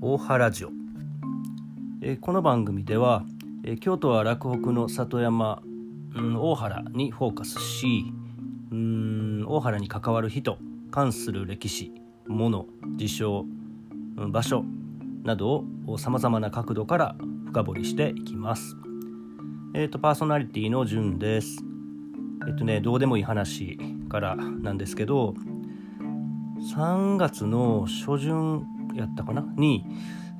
大原ジオ、えこの番組では、え京都は洛北の里山、うん大原にフォーカスしうん大原に関わる人関する歴史物事象うん場所などをさまざまな角度から深掘りしていきます。えっ、とパーソナリティのじゅんです。えっ、とねどうでもいい話からなんですけど3月の初旬やったかな？に、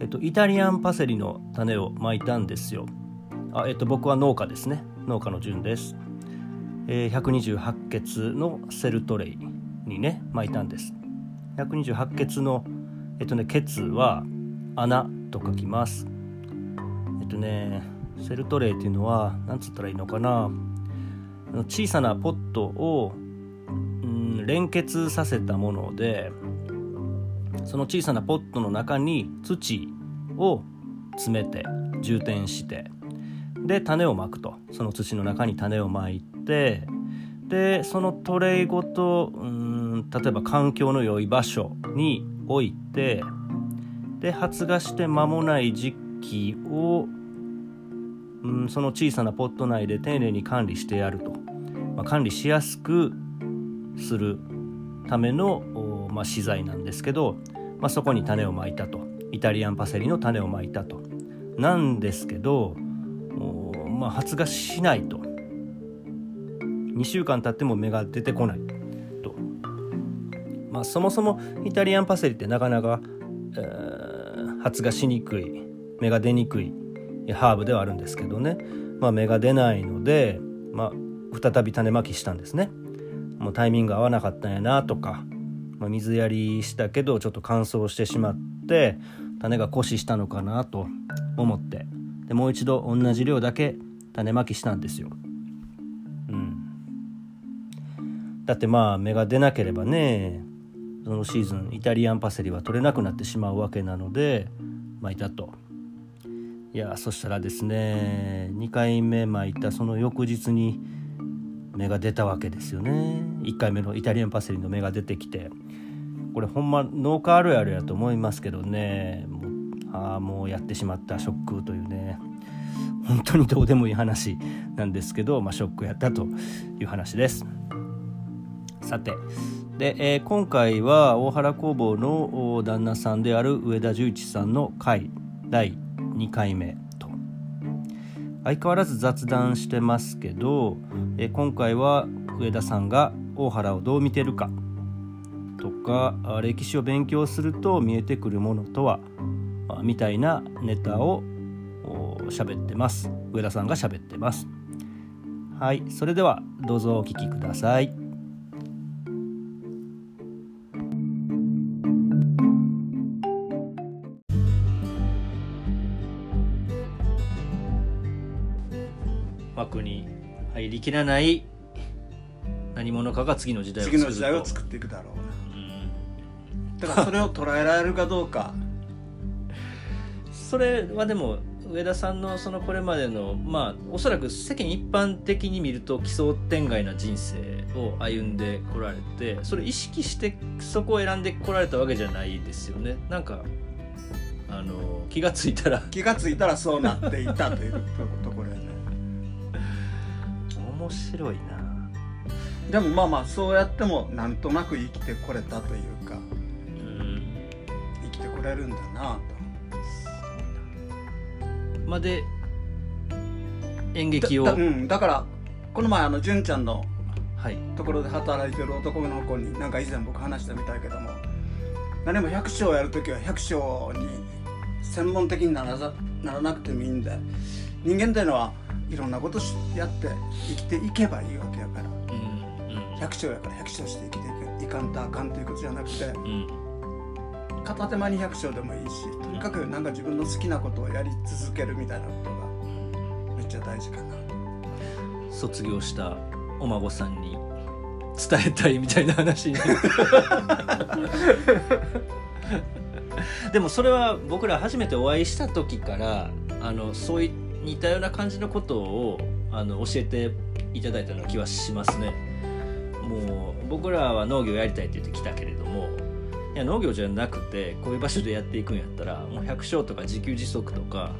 えっと、イタリアンパセリの種をまいたんですよ。あえっと、僕は農家ですね。農家の順です。えー128ケのセルトレイにね、まいたんです。128ケの、えっとね、ケツは穴と書きます。えっとね、セルトレイっていうのは、なんつったらいいのかな？小さなポットを、うん、連結させたもので、その小さなポットの中に土を詰めて充填してで種をまくと。その土の中に種をまいてでそのトレイごとうん例えば環境の良い場所に置いてで発芽して間もない時期をうんその小さなポット内で丁寧に管理してやると、まあ、管理しやすくするための、まあ、資材なんですけど、まあ、そこに種をまいたと。イタリアンパセリの種をまいたと。なんですけど、まあ、発芽しないと。2週間経っても芽が出てこないと、まあ、そもそもイタリアンパセリってなかなか、えー発芽しにくい芽が出にくいハーブではあるんですけどね、まあ、芽が出ないので、まあ、再び種まきしたんですね。もうタイミング合わなかったんやなとか、まあ、水やりしたけどちょっと乾燥してしまって種が枯死したのかなと思ってでもう一度同じ量だけ種まきしたんですよ。うん、だってまあ芽が出なければねそのシーズンイタリアンパセリは取れなくなってしまうわけなので巻いたと。いやそしたらですね2回目巻いたその翌日に芽が出たわけですよね。1回目のイタリアンパセリの芽が出てきて。これほんま農家あるあるやと思いますけどね。もうああもうやってしまったショックというね。本当にどうでもいい話なんですけど、まあ、ショックやったという話です。さてで、えー今回は大原工房の旦那さんである上田十一さんの回第2回目。相変わらず雑談してますけど、え今回は上田さんが大原をどう見てるかとか歴史を勉強すると見えてくるものとはみたいなネタを喋ってます。上田さんが喋ってます。はいそれではどうぞお聞きください。入りきらない何者かが次の時代を作次の時代を作っていくだろうだからそれを捉えられるかどうか。それはでも上田さんのそのこれまでのまあおそらく世間一般的に見ると奇想天外な人生を歩んでこられてそれ意識してそこを選んでこられたわけじゃないですよね。なんかあの気がついたら。気がついたらそうなっていたというところ面白いな。でもまあまあそうやってもなんとなく生きてこれたというかうん。生きてこれるんだなまで演と劇を。だだうん、だからこの前あの純ちゃんのはい。ところで働いてる男の子になんか以前僕話したみたいけども何も百姓をやるときは百姓に専門的にならざならなくてもいいんで人間っていうのはいろんなことしやって生きていけばいいわけやから。うんうん。百姓やから百姓して生きていかんとあかんということじゃなくてうん。片手間に百姓でもいいしとにかくなんか自分の好きなことをやり続けるみたいなことがめっちゃ大事かな。卒業したお孫さんに伝えたいみたいな話に。でもそれは僕ら初めてお会いした時からあのそうい似たような感じのことをあの教えていただいたような気はしますね。もう僕らは農業やりたいって言ってきたけれどもいや農業じゃなくてこういう場所でやっていくんやったらもう百姓とか自給自足とか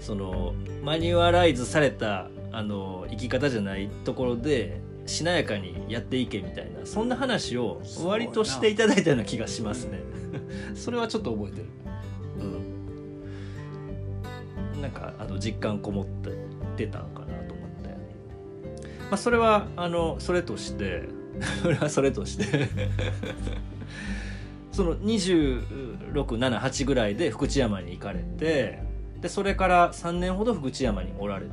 そのマニュアライズされたあの生き方じゃないところでしなやかにやっていけみたいなそんな話を割としていただいたような気がしますね。そ れはちょっと覚えてる。うん。なんかあの実感こもって出たのかなと思って。まあそれはあのそれとして それはそれとして。その26778ぐらいで福知山に行かれてでそれから3年ほど福知山におられる。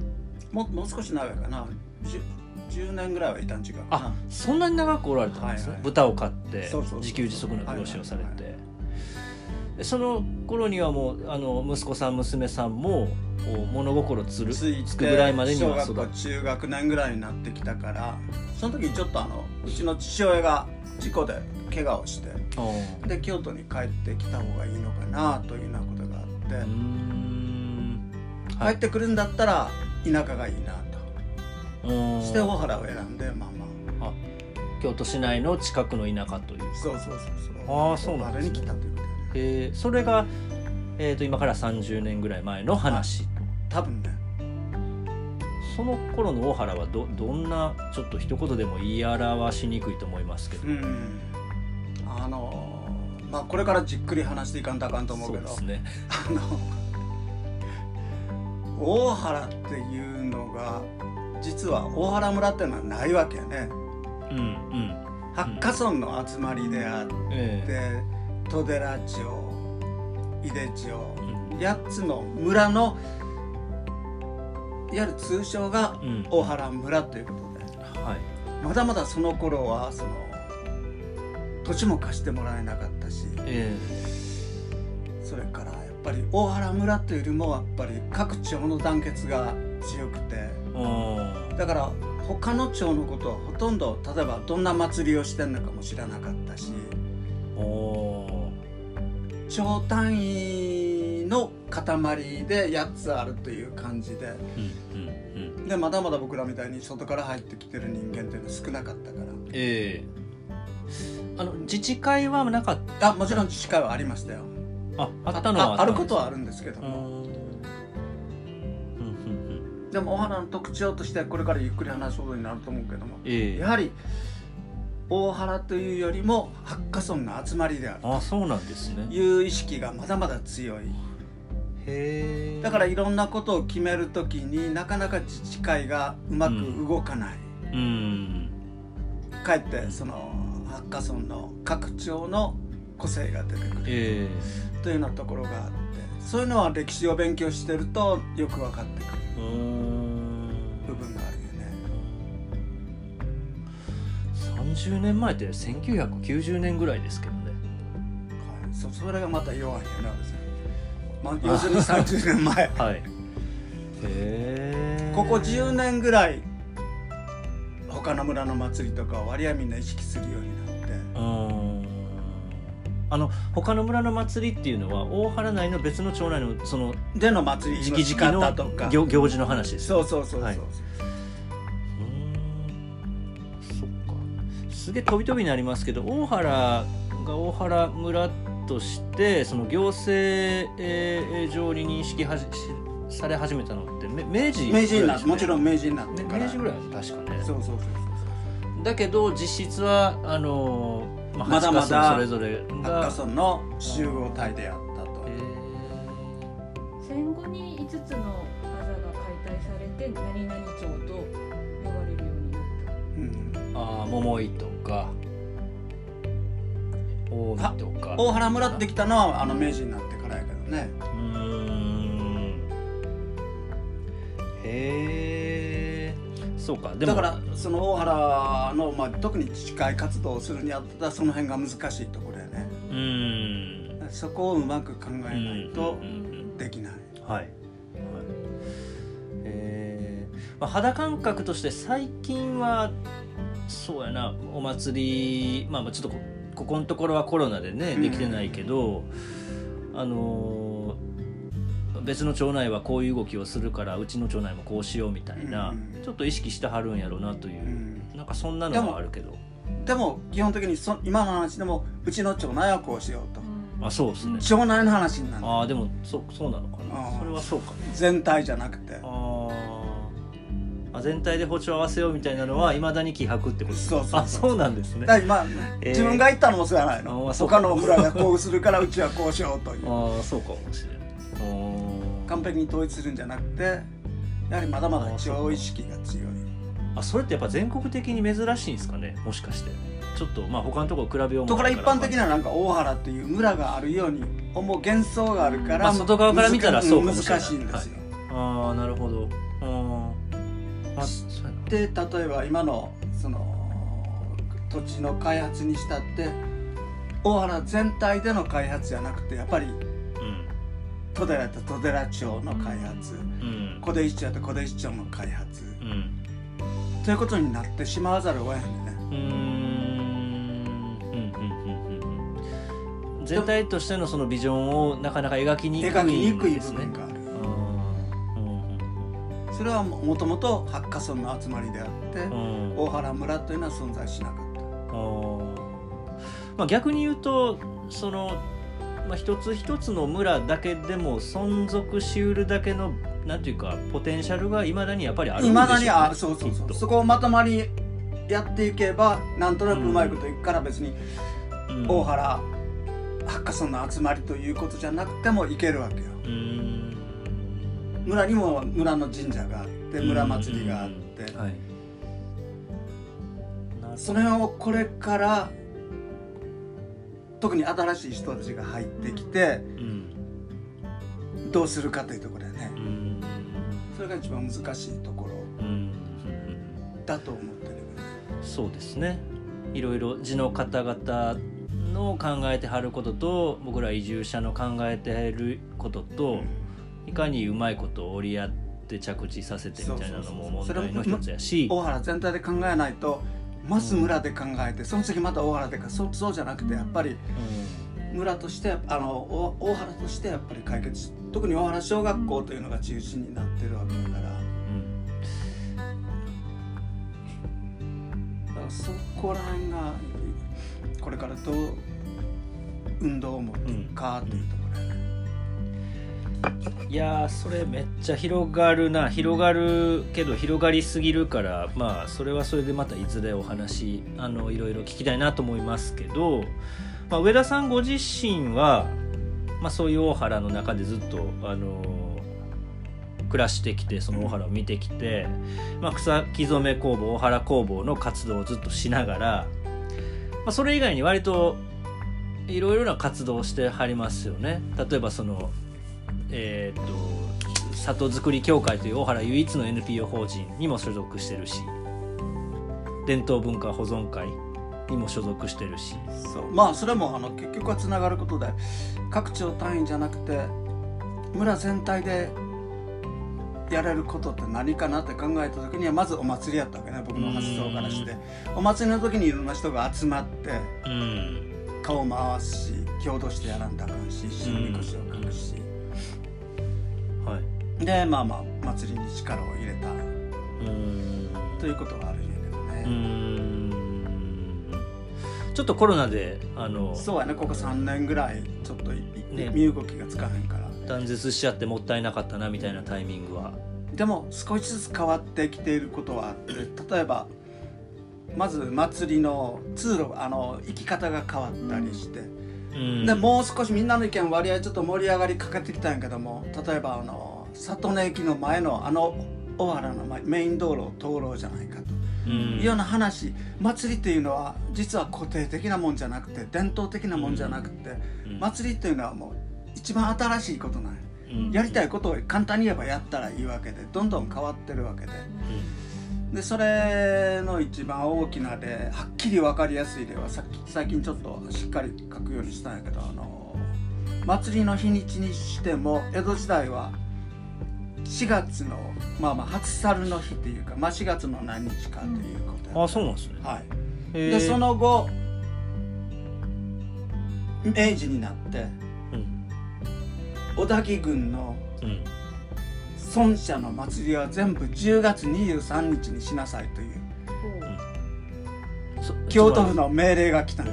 ももう少し長いかな。10, 10年ぐらいはいたん違うあそんなに長くおられたんですね、はいはい。豚を飼って自給自足の暮らしをされて、はいはいでその頃にはもうあの息子さん娘さんもこう物心つるついつくぐらいまでに小は育っ学校中学年ぐらいになってきたからその時ちょっとあのうちの父親が事故で怪我をしててで京都に帰ってきた方がいいのかなというようなことがあって、うーん。帰ってくるんだったら田舎がいいなと、う。んして大原を選んでまあまあ京都市内の近くの田舎という。そうそうそうそう。あーそうなんですね。に来たというえー。それが、えー、と今から30年ぐらい前の話。多分ね。その頃の大原はどどんなちょっと一言でも言い表しにくいと思いますけど、うん。あのまあこれからじっくり話していかんとあかんと思うけど。そうですね。あの大原っていうのが実は大原村っていうのはないわけやね。うんうん。八花村の集まりであって、え戸寺町井出町えうん8つの村のいわゆる通称がうん。大原村ということではい。まだまだその頃はその土地も貸してもらえなかったしえそれからやっぱり大原村というよりもやっぱり各町の団結が強くてだから他の町のことはほとんど例えばどんな祭りをしてんのかも知らなかったしおー町単位の塊で8つあるという感じで。でまだまだ僕らみたいに外から入ってきてる人間っていうのは少なかったから。ええ。あの自治会はなかっあもちろん自治会はありましたよ。たああったのはああることはあるんですけども、でもお花の特徴としてはこれからゆっくり話すことになると思うけども。ええ。やはり大原というよりも八花村の集まりであるあそうなんですね。という意識がまだまだ強い。へえ。だからいろんなことを決めるときになかなか自治会がうまく動かない、うん。かえってその八花村の各町の個性が出てくる。えというようなところがあって。そういうのは歴史を勉強してるとよく分かってくる。部分があるよね30年前って1990年ぐらいですけどね。はい、そそれがまた弱いよね私、まあ、要するに30年前。はい。へえここ10年ぐらい他の村の祭りとかを割合みんな意識するようになって。うーん。あの他の村の祭りっていうのは大原内の別の町内のそのでの祭りの仕直々方とか。の行行事の話ですそうそうそうそう、はいすげえ飛び飛びになりますけど大原が大原村としてその行政、えー上に認識はじしされ始めたのってめ明治明治になってもちろんん明治になってから。明治ぐらい。確かね。そうそうそうだけど実質はあのー、まあ、まだまだ八ヶ村それぞれそうが八花村の集合体であったと。え戦後に5つの技が解体されて何々町とああ桃井とか近江とか。大原村ってきたのはあの明治になってからやけどね。うーん。へえそうか。でも。だからその大原の、まあ、特に自治会活動をするにあたらその辺が難しいところやね。うーん。そこをうまく考えないとできない。はい、はい。えー。まあ、肌感覚として最近はそうやな。お祭りまあまあちょっとこここのところはコロナでねうん。できてないけど、あのー別の町内はこういう動きをするからうちの町内もこうしようみたいな、うんちょっと意識してはるんやろうなという、うん。なんかそんなのはあるけど。でも基本的にそ今の話でもうちの町内はこうしようと。あそうですね。町内の話になる。ああでもそそうなのかな。それはそうか全体じゃなくて。あーあ全体で歩調合わせようみたいなのはいまだに気迫ってことですか？そうそうあそうなんですね。だから今、えー。自分が言ったのもそうやないの。他の村がこうするからうちはこうしようという。ああそうかもしれない。完璧に統一するんじゃなくてやはりまだまだ地方意識が強い。あそれってやっぱ全国的に珍しいんですかね？もしかして。ちょっとまあ他のところ比べようもだから。一般的なななんか大原っていう村があるように思う幻想があるから、まあ外側から見たらそうかも難しれない。難しいんですよ、ああなるほど。あーあそうやな。で例えば今のその土地の開発にしたって大原全体での開発じゃなくてやっぱり戸寺と戸寺町の開発うん。小出石町と小出石町の開発。うん。うんということになってしまわざるを得へんでね。全体としてのそのビジョンをなかなか描きにくい描きにくいですね部分がそれはもともと八家村の集まりであってうん。うん大原村というのは存在しなかっあー。まあ、逆に言うとその、まあ、一つ一つの村だけでも存続しうるだけのなんていうかポテンシャルがいまだにやっぱりあたるんでしょう、ね、だにあそうそうそう。そこをまとまりやっていけばなんとなくうまいこといくから別にうん。大原八家村の集まりということじゃなくてもいけるわけよ。うーん村にも村の神社があって村祭りがあって。はい。なその辺をこれから特に新しい人たちが入ってきてうん。どうするかというところだよね。うん。それが一番難しいところうん。だと思ってるよね。そうですね。いろいろ地の方々の考えてはることと僕ら移住者の考えてはることと、いかにうまいことを折り合って着地させてみたいなのも問題の一つやし。大原全体で考えないとまず村で考えてその次また大原でかそうそうじゃなくてやっぱり村としてあのお大原としてやっぱり解決し特に大原小学校というのが中心になってるわけだから。そこら辺がこれからどう運動を持っていくかというところ。うんいやそれめっちゃ広がるな。広がるけど広がりすぎるからまあそれはそれでまたいずれお話あのいろいろ聞きたいなと思いますけど、まあ、上田さんご自身は、まあ、そういう大原の中でずっとあの暮らしてきてその大原を見てきて、まあ、草木染め工房大原工房の活動をずっとしながら、まあ、それ以外に割といろいろな活動をしてはりますよね。例えばそのえー、と里づくり協会という大原唯一の NPO 法人にも所属してるし伝統文化保存会にも所属してるし。そう。まあそれもあの結局はつながることで各町単位じゃなくて村全体でやれることって何かなって考えた時にはまずお祭りやったわけね。僕の発想からして。お祭りの時にいろんな人が集まってうん。顔も合わすし共同してやらんとあかんし新みこしを書くし。はいでまあまあ祭りに力を入れた。うん。ということはあるんやけどうね、ん。ちょっとコロナであのそうやね。ここ3年ぐらいちょっといね。身動きがつかへんから。断絶しちゃってもったいなかったなみたいなタイミングは。でも少しずつ変わってきていることはあって例えばまず祭りの通路あの行き方が変わったりして、うん。でもう少しみんなの意見割合ちょっと盛り上がりかけてきたんやけども例えばあの里根駅の前のあの小原の前メイン道路を通ろうじゃないかと。うん。いうような話。祭りっていうのは実は固定的なもんじゃなくて伝統的なもんじゃなくて、うん。祭りっていうのはもう一番新しいことなんや。うん。やりたいことを簡単に言えばやったらいいわけでどんどん変わってるわけで。でそれの一番大きな例はっきり分かりやすい例はさっき最近ちょっとしっかり書くようにしたんやけどあの祭りの日にちにしても江戸時代は4月のまあまあ初猿の日っていうか、まあ、4月の何日かということやあそうなんですね。はい。でその後明治になってうん。小田木郡のうん。孫社の祭りは全部10月23日にしなさいというそ京都府の命令が来た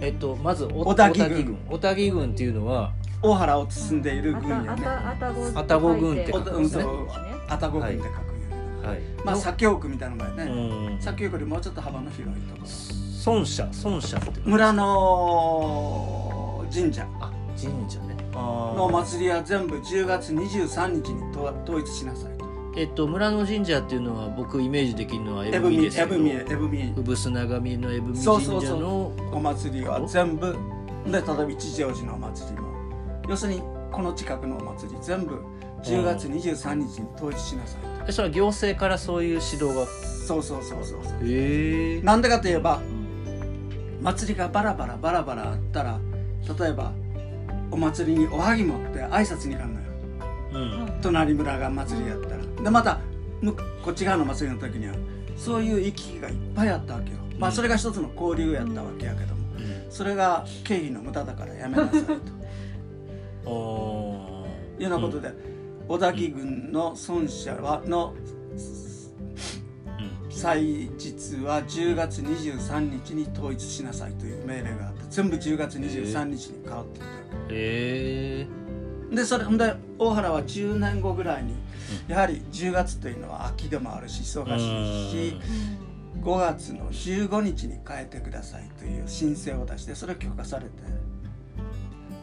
えっとまずお小田木郡。小田木郡っていうのは大原を包んでいるあ郡やね。たあたあたご愛宕郡って書くんですね。愛宕郡はいって書くんやはい。まあ左京区みたいなのがうね。ん。左京区よりもうちょっと幅の広いとこ孫社孫社ってろ村の神社。あ神社ね。の祭りは全部10月23日に統統一しなさいと。えっと村の神社っていうのは僕イメージできるのはエブエブミミですけど。エブミエブミ産砂神のエブミそう神社そうそうのお祭りは全部。で例えば一条寺のお祭りも要するにこの近くのお祭り全部10月23日に統一しなさいえそれは行政からそういう指導が？とそうそうそうそうそう。へえ。なんでかといえば祭りがバラバラバラバラあったら例えばお祭りにおはぎ持って挨拶に行かんのよ。うん。隣村が祭りやったら。でまたむこっち側の祭りの時にはそういう行き来がいっぱいあったわけよ。まあそれが一つの交流やったわけやけども。それが経費の無駄だからやめなさいと。おいうようなことで小田木郡の孫社はの祭日は10月23日に統一しなさいという命令があって全部10月23日に変わっていた。へえでそれで大原は10年後ぐらいにやはり10月というのは秋でもあるし忙しいし5月の15日に変えてくださいという申請を出してそれ許可されて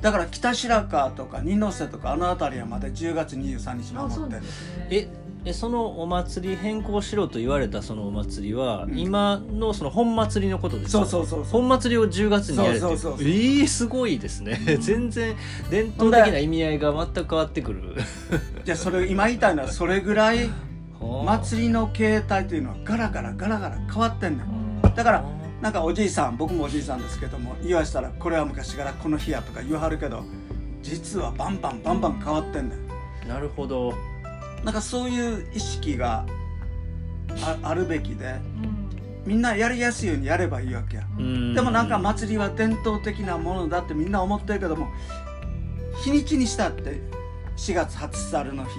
だから北白川とか二ノ瀬とかあの辺りはまだ10月23日あそう守ってるね。ええそのお祭り変更しろと言われたそのお祭りは、うん。今のその本祭りのことですか？そうそうそうそう。本祭りを10月にやれてそうそうそうええすごいですね。全然伝統的な意味合いが全く変わってくる。じゃあそれ今言いたいのはそれぐらい祭りの形態というのはガラガラガラガラ変わってんねんだからなんかおじいさん僕もおじいさんですけども言わしたらこれは昔からこの日やとか言わはるけど実はバンバンバンバン変わってんねん。なるほど。なんかそういう意識がああるべきでうん。みんなやりやすいようにやればいいわけや。うん。でもなんか祭りは伝統的なものだってみんな思ってるけども日にちにしたって4月初猿の日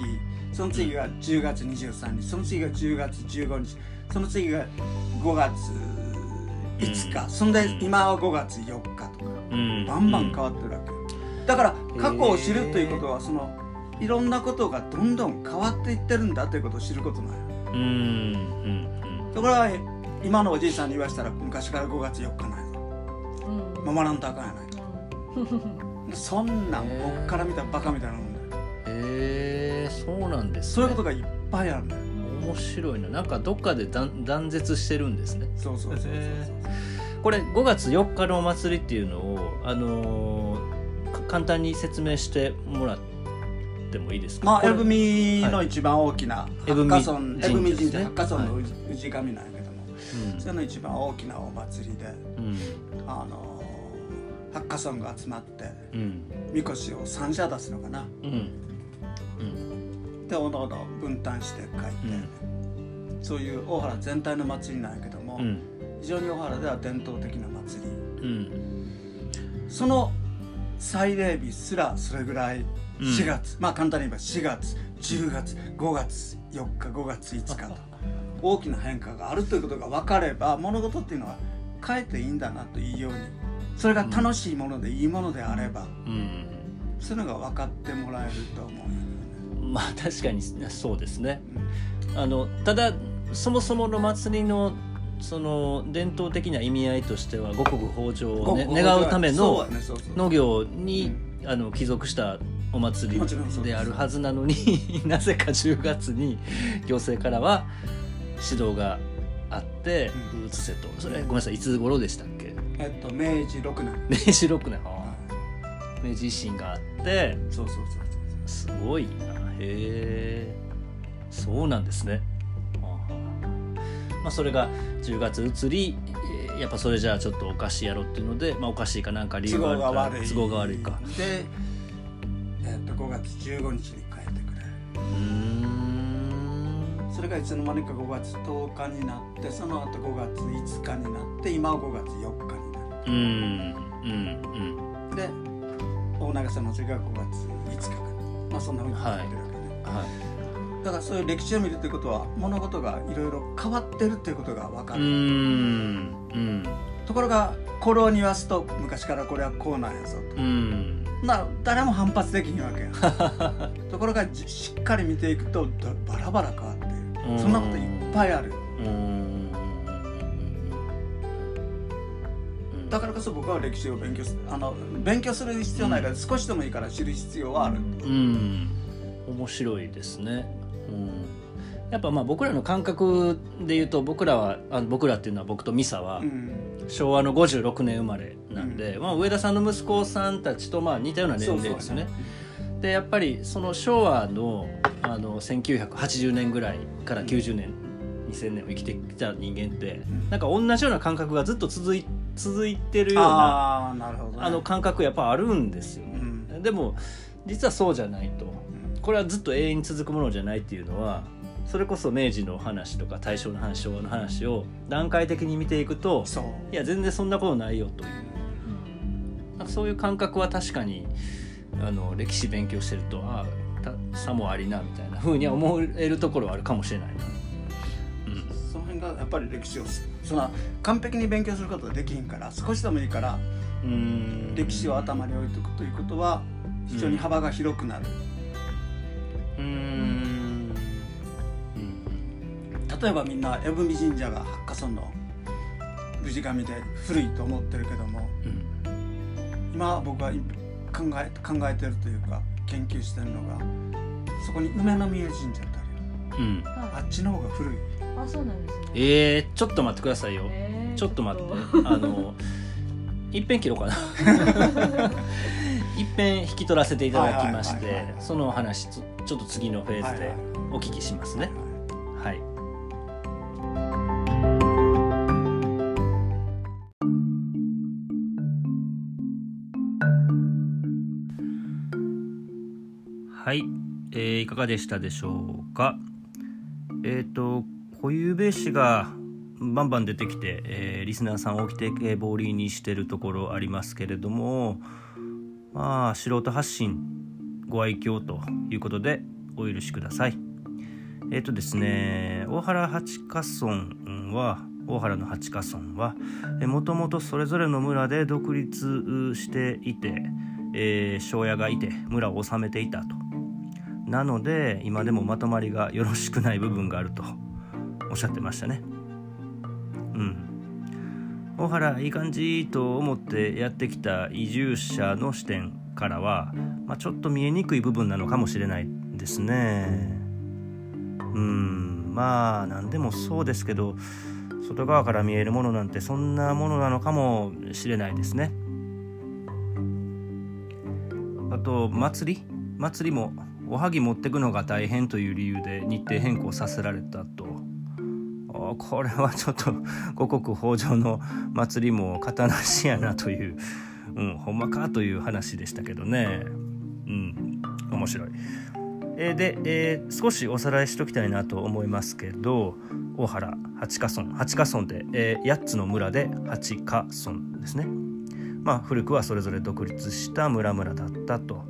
その次が10月23日その次が10月15日その次が5月5日、うんそんで今は5月4日とか。うん。バンバン変わってるわけよ。だから過去を知るということはそのいろんなことがどんどん変わっていってるんだということを知ることなんようん。うん。だから今のおじいさんに言わしたら昔から5月4日なんや。うん。守らんとあかんやないか。そんなん僕から見たらバカみたいなもんだよ。へえそうなんです、ね、そういうことがいっぱいあるんだよ面白いな。なんかどっかで断断絶してるんですね。そうそうそうそうへこれ5月4日のお祭りっていうのをあのーか簡単に説明してもらってもいいですか？まあエブミの一番大きなエブミ八花村エブミ神神社ですね社八花村のは氏神なんやけども。うん。それの一番大きなお祭りでうん。あの八花村が集まってうん。みこしを三社出すのかな。うん。うんでおのおの分担して書いて、そういう大原全体の祭りなんやけども、うん。非常に大原では伝統的な祭り。うん。その祭礼日すらそれぐらいうん。4月、まあ簡単に言えば4月10月5月4日5月5日と 大きな変化があるということが分かれば物事っていうのは変えていいんだなというようにそれが楽しいものでいいものであれば、うん。そういうのが分かってもらえると思うんやけどねまあ確かにそうですね。うんあのただそもそもの祭りのその伝統的な意味合いとしては五穀豊穣を、ね、ご願うための農業に、あの帰属したお祭りであるはずなのに なぜか10月に行政からは指導があってうん。移せと。それごめんなさいいつ頃でしたっけ？えっと明治6年。明治6年。あー。明治維新があって。そうそうそうすごいな。へえそうなんですね。まあそれが10月移りえーやっぱそれじゃあちょっとおかしいやろっていうので、まあ、おかしいかなんか理由があるかい。都合が悪いか。で、えっと5月15日に帰ってくれうーん。それがいつの間にか5月10日になってその後5月5日になって今は5月4日になうんうんるで大長さんの祭りが5月5日かな。まあそんなふうになってるわけはいだからそういう歴史を見るということは物事がいろいろ変わってるっていうことが分かうる、ん。うん。ところがこれを言わすと昔からこれはこうなんやぞと。うん。な誰も反発できひんわけや ところがじしっかり見ていくとだバラバラ変わっているそんなこといっぱいある。うん。だからこそ僕は歴史を勉強すあの勉強する必要ないから少しでもいいから知る必要はある。うん面白いですね、うん、やっぱまあ僕らの感覚で言うと僕らはあ僕らっていうのは僕とミサはうん。昭和の56年生まれなんで、まあ、上田さんの息子さんたちとまあ似たような年齢ですよね。でやっぱりその昭和のあの1980年ぐらいから90年、2000年を生きてきた人間ってん。なんか同じような感覚がずっと続い続いてるようなああなるほど、ね、あの感覚やっぱあるんですよう。ん。でも実はそうじゃないと。うんこれはずっと永遠に続くものじゃないっていうのはそれこそ明治の話とか大正の話昭和の話を段階的に見ていくとそう。いや全然そんなことないよという。なんかそういう感覚は確かにあの歴史勉強してるとああたさもありなみたいなふうには思えるところはあるかもしれないな。その辺がやっぱり歴史をすその完璧に勉強することができひんから少しでもいいからうんうん。歴史を頭に置いておくということは非常に幅が広くなる、うんうん。例えばみんな江文神社が八花村の氏神で古いと思ってるけどもうん。今僕はい考え考えてるというか研究してるのがそこに梅の宮神社ってあるよ。うん。はあっちの方が古い。い、あそうなんですね。えー、ちょっと待ってくださいよ。えーちょっと待っちてあの一遍切ろうかな。一遍引き取らせていただきましてそのお話つちょっと次のフェーズでお聞きしますね。はいはい、えーいかがでしたでしょうか？えっ、と固有名詞がバンバン出てきて、えーリスナーさんを起きてけぼりにしてるところありますけれどもまあ素人発信ご愛嬌ということでお許しください。えっ、とですね大原八花村は大原の八花村はもともとそれぞれの村で独立していて、えー庄屋がいて村を治めていたと。なので今でもまとまりがよろしくない部分があるとおっしゃってましたね。うん。大原いい感じと思ってやってきた移住者の視点からは、まあ、ちょっと見えにくい部分なのかもしれないですね。うん。まあ何でもそうですけど外側から見えるものなんてそんなものなのかもしれないですね。あと祭り？祭りもおはぎ持ってくのが大変という理由で日程変更させられたと。これはちょっと 五穀豊穣の祭りも型なしやなという、うん、ほんまかという話でしたけどねうん面白い。えーで、えー少しおさらいしときたいなと思いますけど大原八花村八花村で、えー8つの村で八花村ですね。まあ古くはそれぞれ独立した村々だったと。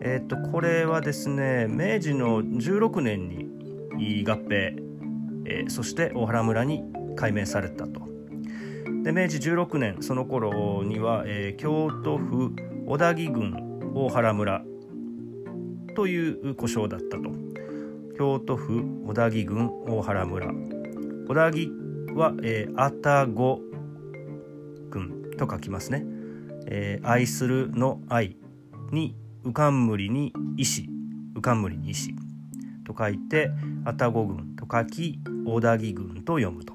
えっ、とこれはですね明治の16年に合併、えーそして大原村に改名されたと。で明治16年その頃には、えー京都府小田木郡大原村という呼称だったと。京都府小田木郡大原村。小田木は、えー、愛宕郡と書きますね、えー愛するの愛に浮かんむりに石浮かんむりに石と書いて愛宕郡と書き小田木郡と読むと、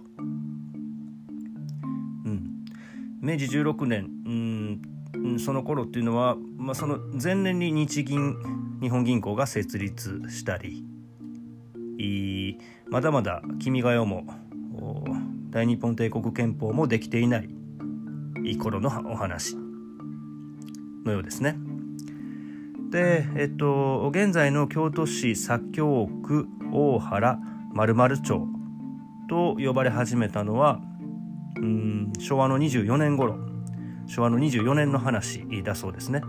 うん、明治16年。うん。その頃っていうのは、まあ、その前年に日銀日本銀行が設立したりいまだまだ「君が代」も大日本帝国憲法もできていないいい頃のお話のようですね。で、えっと、現在の京都市左京区大原丸々町と呼ばれ始めたのはうん昭和の24年頃昭和の24年の話だそうですね。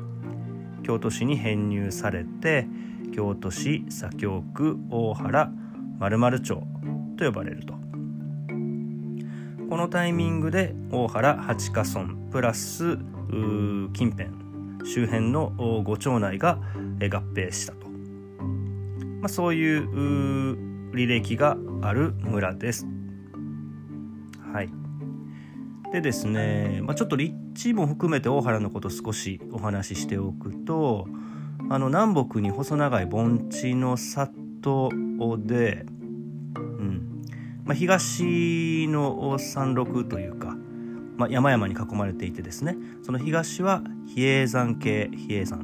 京都市に編入されて京都市左京区大原〇〇町と呼ばれるとこのタイミングで大原八ヶ村プラス近辺周辺の5町内が合併したと、まあ、そういう履歴がある村です。はい、でですね、まあ、ちょっと立地も含めて大原のこと少しお話ししておくとあの南北に細長い盆地の里で、うん。まあ、東の山麓というか、まあ、山々に囲まれていてですねその東は比叡山系比叡山。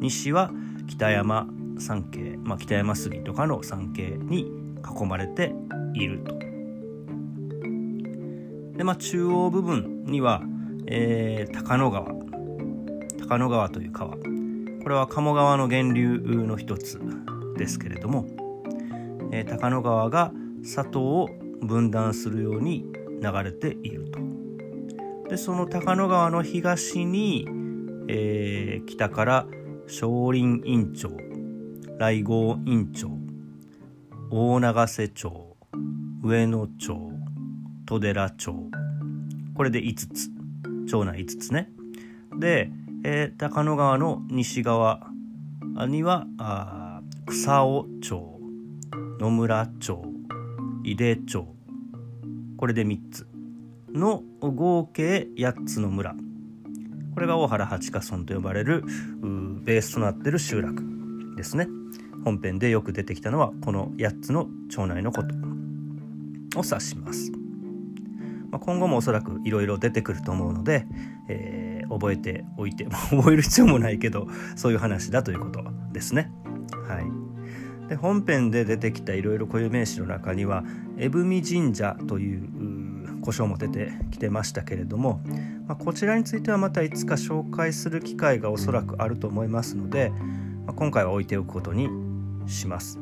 西は北山山系、まあ、北山杉とかの山系に囲まれていると。でまあ中央部分には、えー、高野川高野川という川これは鴨川の源流の一つですけれども、えー、高野川が里を分断するように流れていると。でその高野川の東に、えー、北から少林院町来郷院町大長瀬町上野町戸寺町。これで5つ。町内5つね。で、えー、高野川の西側にはあ草尾町野村町井出町。これで3つ。の合計8つの村。これが大原八ヶ村と呼ばれるベースとなってる集落ですね。本編でよく出てきたのはこの8つの町内のこと。を指します、まあ、今後もおそらくいろいろ出てくると思うので、えー、覚えておいて 覚える必要もないけどそういう話だということですね。はい。で本編で出てきたいろいろ固有名詞の中には江文神社という故障も出てきてましたけれども、まあ、こちらについてはまたいつか紹介する機会がおそらくあると思いますので、まあ、今回は置いておくことにします。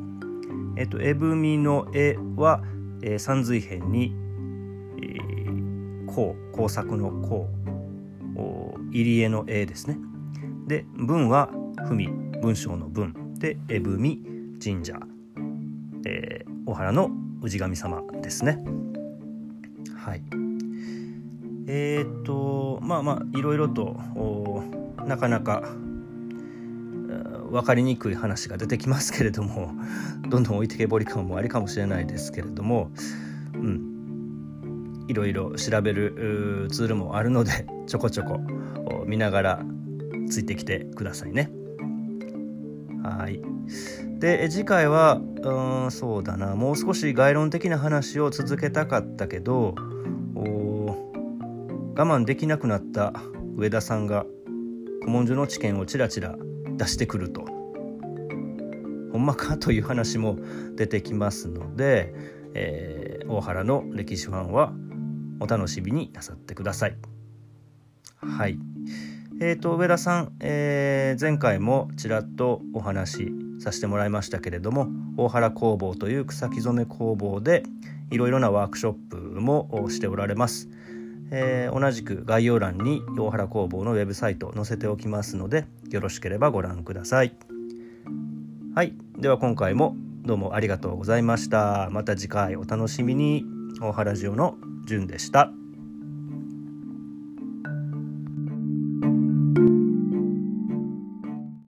えっと、絵踏の絵は、えー、三髄辺に、えー、工工作の工入り江の絵ですね。で文は文文章の文で絵踏神社、えー、小原の氏神様ですね。はい。えー、っとまあまあいろいろとなかなか分かりにくい話が出てきますけれども どんどん置いてけぼり感もありかもしれないですけれども、うん、いろいろ調べるツールもあるのでちょこちょこ見ながらついてきてくださいね。はい。で次回はうんそうだな。もう少し概論的な話を続けたかったけど我慢できなくなった上田さんが古文書の知見をちらちら出してくるとほんまかという話も出てきますので、えー、大原の歴史ファンはお楽しみになさってください。はい。えーと、上田さん、えー、前回もちらっとお話しさせてもらいましたけれども大原工房という草木染め工房でいろいろなワークショップもしておられます。えー、同じく概要欄に大原工房のウェブサイト載せておきますのでよろしければご覧ください。はい。では今回もどうもありがとうございました。また次回お楽しみに。大原ジオのじゅんでした。